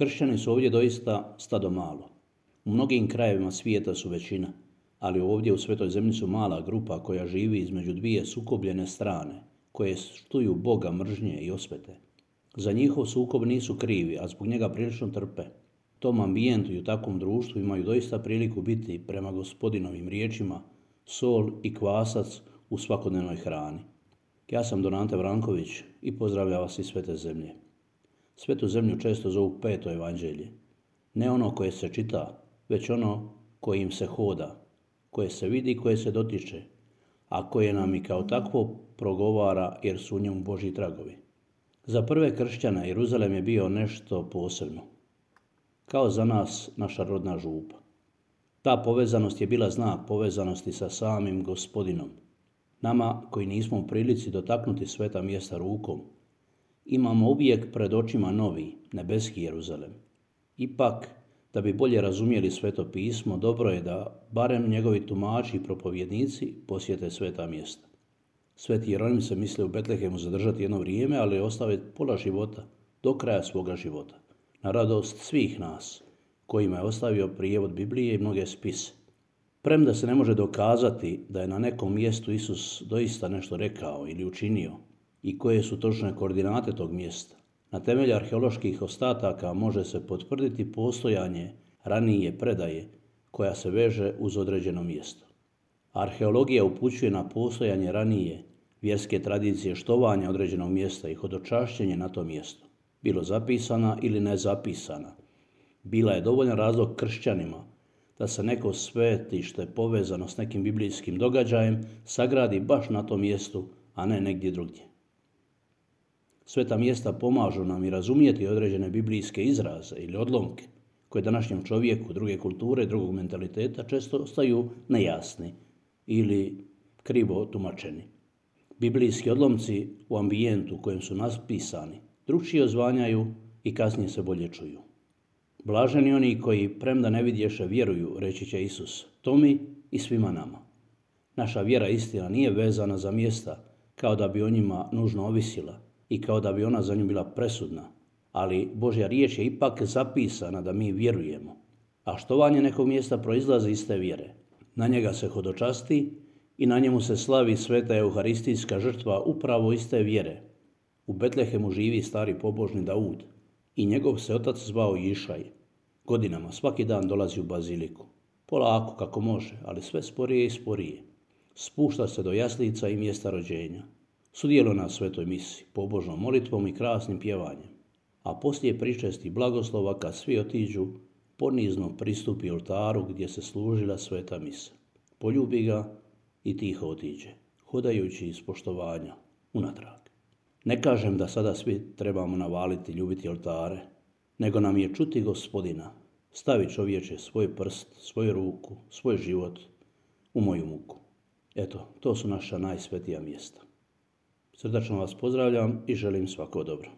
Kršćani su ovdje doista stado malo. U mnogim krajevima svijeta su većina, ali ovdje u Svetoj zemlji su mala grupa koja živi između dvije sukobljene strane, koje štuju Boga mržnje i osvete. Za njihov sukob nisu krivi, a zbog njega prilično trpe. Tom ambijentu i u takvom društvu imaju doista priliku biti, prema gospodinovim riječima, sol i kvasac u svakodnevnoj hrani. Ja sam Donante Vranković i pozdravljam vas iz Svete zemlje. Svetu zemlju često zovu peto evanđelje. Ne ono koje se čita, već ono kojim se hoda, koje se vidi, koje se dotiče, a koje nam i kao takvo progovara jer su u njemu Boži tragovi. Za prve kršćane Jeruzalem je bio nešto posebno. Kao za nas naša rodna župa. Ta povezanost je bila znak povezanosti sa samim gospodinom. Nama koji nismo u prilici dotaknuti sveta mjesta rukom, imamo uvijek pred očima novi, nebeski Jeruzalem. Ipak, da bi bolje razumjeli sveto pismo, dobro je da barem njegovi tumači i propovjednici posjete sveta mjesta. Sveti Jeronim se misle u Betlehemu zadržati jedno vrijeme, ali ostaviti pola života, do kraja svoga života, na radost svih nas, kojima je ostavio prijevod Biblije i mnoge spise. Premda se ne može dokazati da je na nekom mjestu Isus doista nešto rekao ili učinio, i koje su točne koordinate tog mjesta. Na temelju arheoloških ostataka može se potvrditi postojanje ranije predaje koja se veže uz određeno mjesto. Arheologija upućuje na postojanje ranije vjerske tradicije štovanja određenog mjesta i hodočašćenje na to mjesto, bilo zapisana ili nezapisana. Bila je dovoljan razlog kršćanima da se neko svetište povezano s nekim biblijskim događajem sagradi baš na tom mjestu, a ne negdje drugdje. Sveta mjesta pomažu nam i razumijeti određene biblijske izraze ili odlomke koje današnjem čovjeku druge kulture, drugog mentaliteta često ostaju nejasni ili krivo tumačeni. Biblijski odlomci u ambijentu u kojem su naspisani drugčije ozvanjaju i kasnije se bolje čuju. Blaženi oni koji premda ne vidješe vjeruju, reći će Isus, to mi i svima nama. Naša vjera istina nije vezana za mjesta kao da bi o njima nužno ovisila, i kao da bi ona za nju bila presudna, ali Božja riječ je ipak zapisana da mi vjerujemo. A štovanje nekog mjesta proizlazi iz te vjere. Na njega se hodočasti i na njemu se slavi sveta euharistijska žrtva upravo iz te vjere. U Betlehemu živi stari pobožni Daud i njegov se otac zvao Išaj. Godinama svaki dan dolazi u baziliku. Polako kako može, ali sve sporije i sporije. Spušta se do jaslica i mjesta rođenja. Sudjelo na svetoj misi, pobožnom molitvom i krasnim pjevanjem. A poslije pričesti blagoslova kad svi otiđu, ponizno pristupi oltaru gdje se služila sveta misa. Poljubi ga i tiho otiđe, hodajući iz poštovanja unatrag. Ne kažem da sada svi trebamo navaliti ljubiti oltare, nego nam je čuti gospodina, stavi čovječe svoj prst, svoju ruku, svoj život u moju muku. Eto, to su naša najsvetija mjesta. Srdačno vas pozdravljam i želim svako dobro.